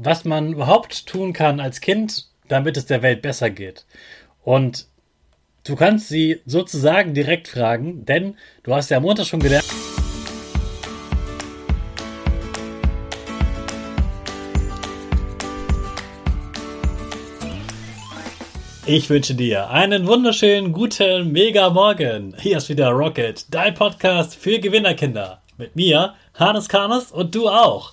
was man überhaupt tun kann als Kind, damit es der Welt besser geht. Und du kannst sie sozusagen direkt fragen, denn du hast ja am Montag schon gelernt. Ich wünsche dir einen wunderschönen guten Mega Morgen. Hier ist wieder Rocket, dein Podcast für Gewinnerkinder. Mit mir, Hannes Karnes und du auch.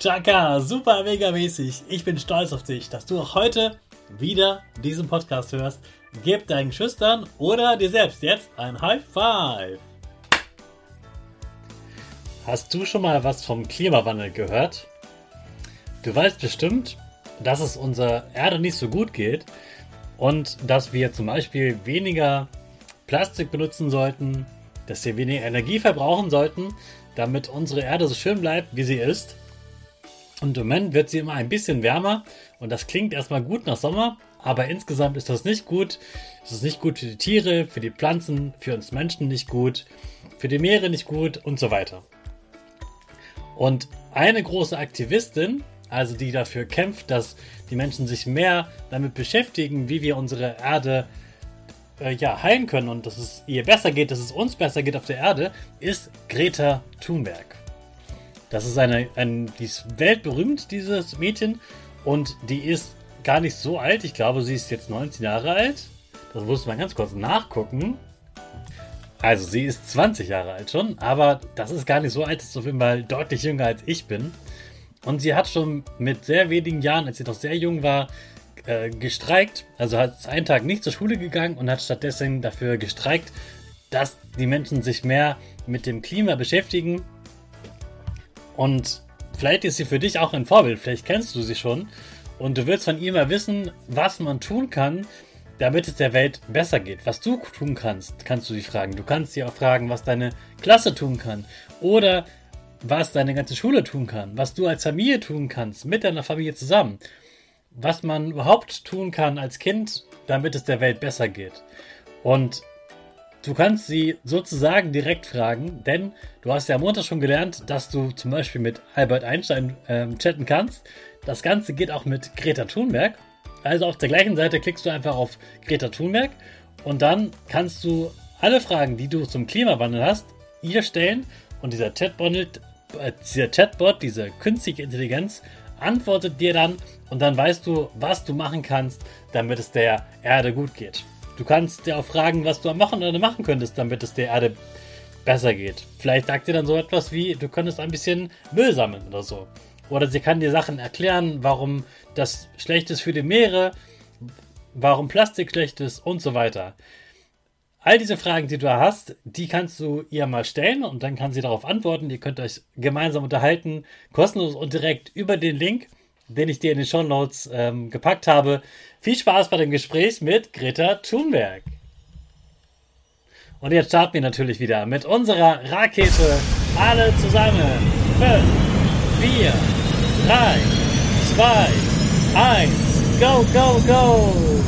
Chaka, super mega mäßig. Ich bin stolz auf dich, dass du auch heute wieder diesen Podcast hörst. Gib deinen Schüchtern oder dir selbst jetzt ein High Five. Hast du schon mal was vom Klimawandel gehört? Du weißt bestimmt, dass es unserer Erde nicht so gut geht und dass wir zum Beispiel weniger Plastik benutzen sollten, dass wir weniger Energie verbrauchen sollten, damit unsere Erde so schön bleibt, wie sie ist. Und im Moment wird sie immer ein bisschen wärmer und das klingt erstmal gut nach Sommer, aber insgesamt ist das nicht gut. Es ist nicht gut für die Tiere, für die Pflanzen, für uns Menschen nicht gut, für die Meere nicht gut und so weiter. Und eine große Aktivistin, also die dafür kämpft, dass die Menschen sich mehr damit beschäftigen, wie wir unsere Erde äh, ja, heilen können und dass es ihr besser geht, dass es uns besser geht auf der Erde, ist Greta Thunberg. Das ist eine, ein, die ist weltberühmt, dieses Mädchen. Und die ist gar nicht so alt. Ich glaube, sie ist jetzt 19 Jahre alt. Das muss man ganz kurz nachgucken. Also, sie ist 20 Jahre alt schon, aber das ist gar nicht so alt. Das ist auf jeden Fall deutlich jünger als ich bin. Und sie hat schon mit sehr wenigen Jahren, als sie noch sehr jung war, äh, gestreikt. Also hat einen Tag nicht zur Schule gegangen und hat stattdessen dafür gestreikt, dass die Menschen sich mehr mit dem Klima beschäftigen und vielleicht ist sie für dich auch ein Vorbild, vielleicht kennst du sie schon und du willst von ihr mal wissen, was man tun kann, damit es der Welt besser geht. Was du tun kannst, kannst du sie fragen. Du kannst sie auch fragen, was deine Klasse tun kann oder was deine ganze Schule tun kann, was du als Familie tun kannst, mit deiner Familie zusammen. Was man überhaupt tun kann als Kind, damit es der Welt besser geht. Und Du kannst sie sozusagen direkt fragen, denn du hast ja am Montag schon gelernt, dass du zum Beispiel mit Albert Einstein ähm, chatten kannst. Das Ganze geht auch mit Greta Thunberg. Also auf der gleichen Seite klickst du einfach auf Greta Thunberg und dann kannst du alle Fragen, die du zum Klimawandel hast, ihr stellen und dieser Chatbot, äh, dieser Chatbot, diese künstliche Intelligenz antwortet dir dann und dann weißt du, was du machen kannst, damit es der Erde gut geht. Du kannst dir auch fragen, was du am Wochenende machen könntest, damit es der Erde besser geht. Vielleicht sagt sie dann so etwas wie, du könntest ein bisschen Müll sammeln oder so. Oder sie kann dir Sachen erklären, warum das schlecht ist für die Meere, warum Plastik schlecht ist und so weiter. All diese Fragen, die du hast, die kannst du ihr mal stellen und dann kann sie darauf antworten. Ihr könnt euch gemeinsam unterhalten, kostenlos und direkt über den Link, den ich dir in den Show Notes ähm, gepackt habe. Viel Spaß bei dem Gespräch mit Greta Thunberg. Und jetzt starten wir natürlich wieder mit unserer Rakete. Alle zusammen. 5, 4, 3, 2, 1, go, go, go!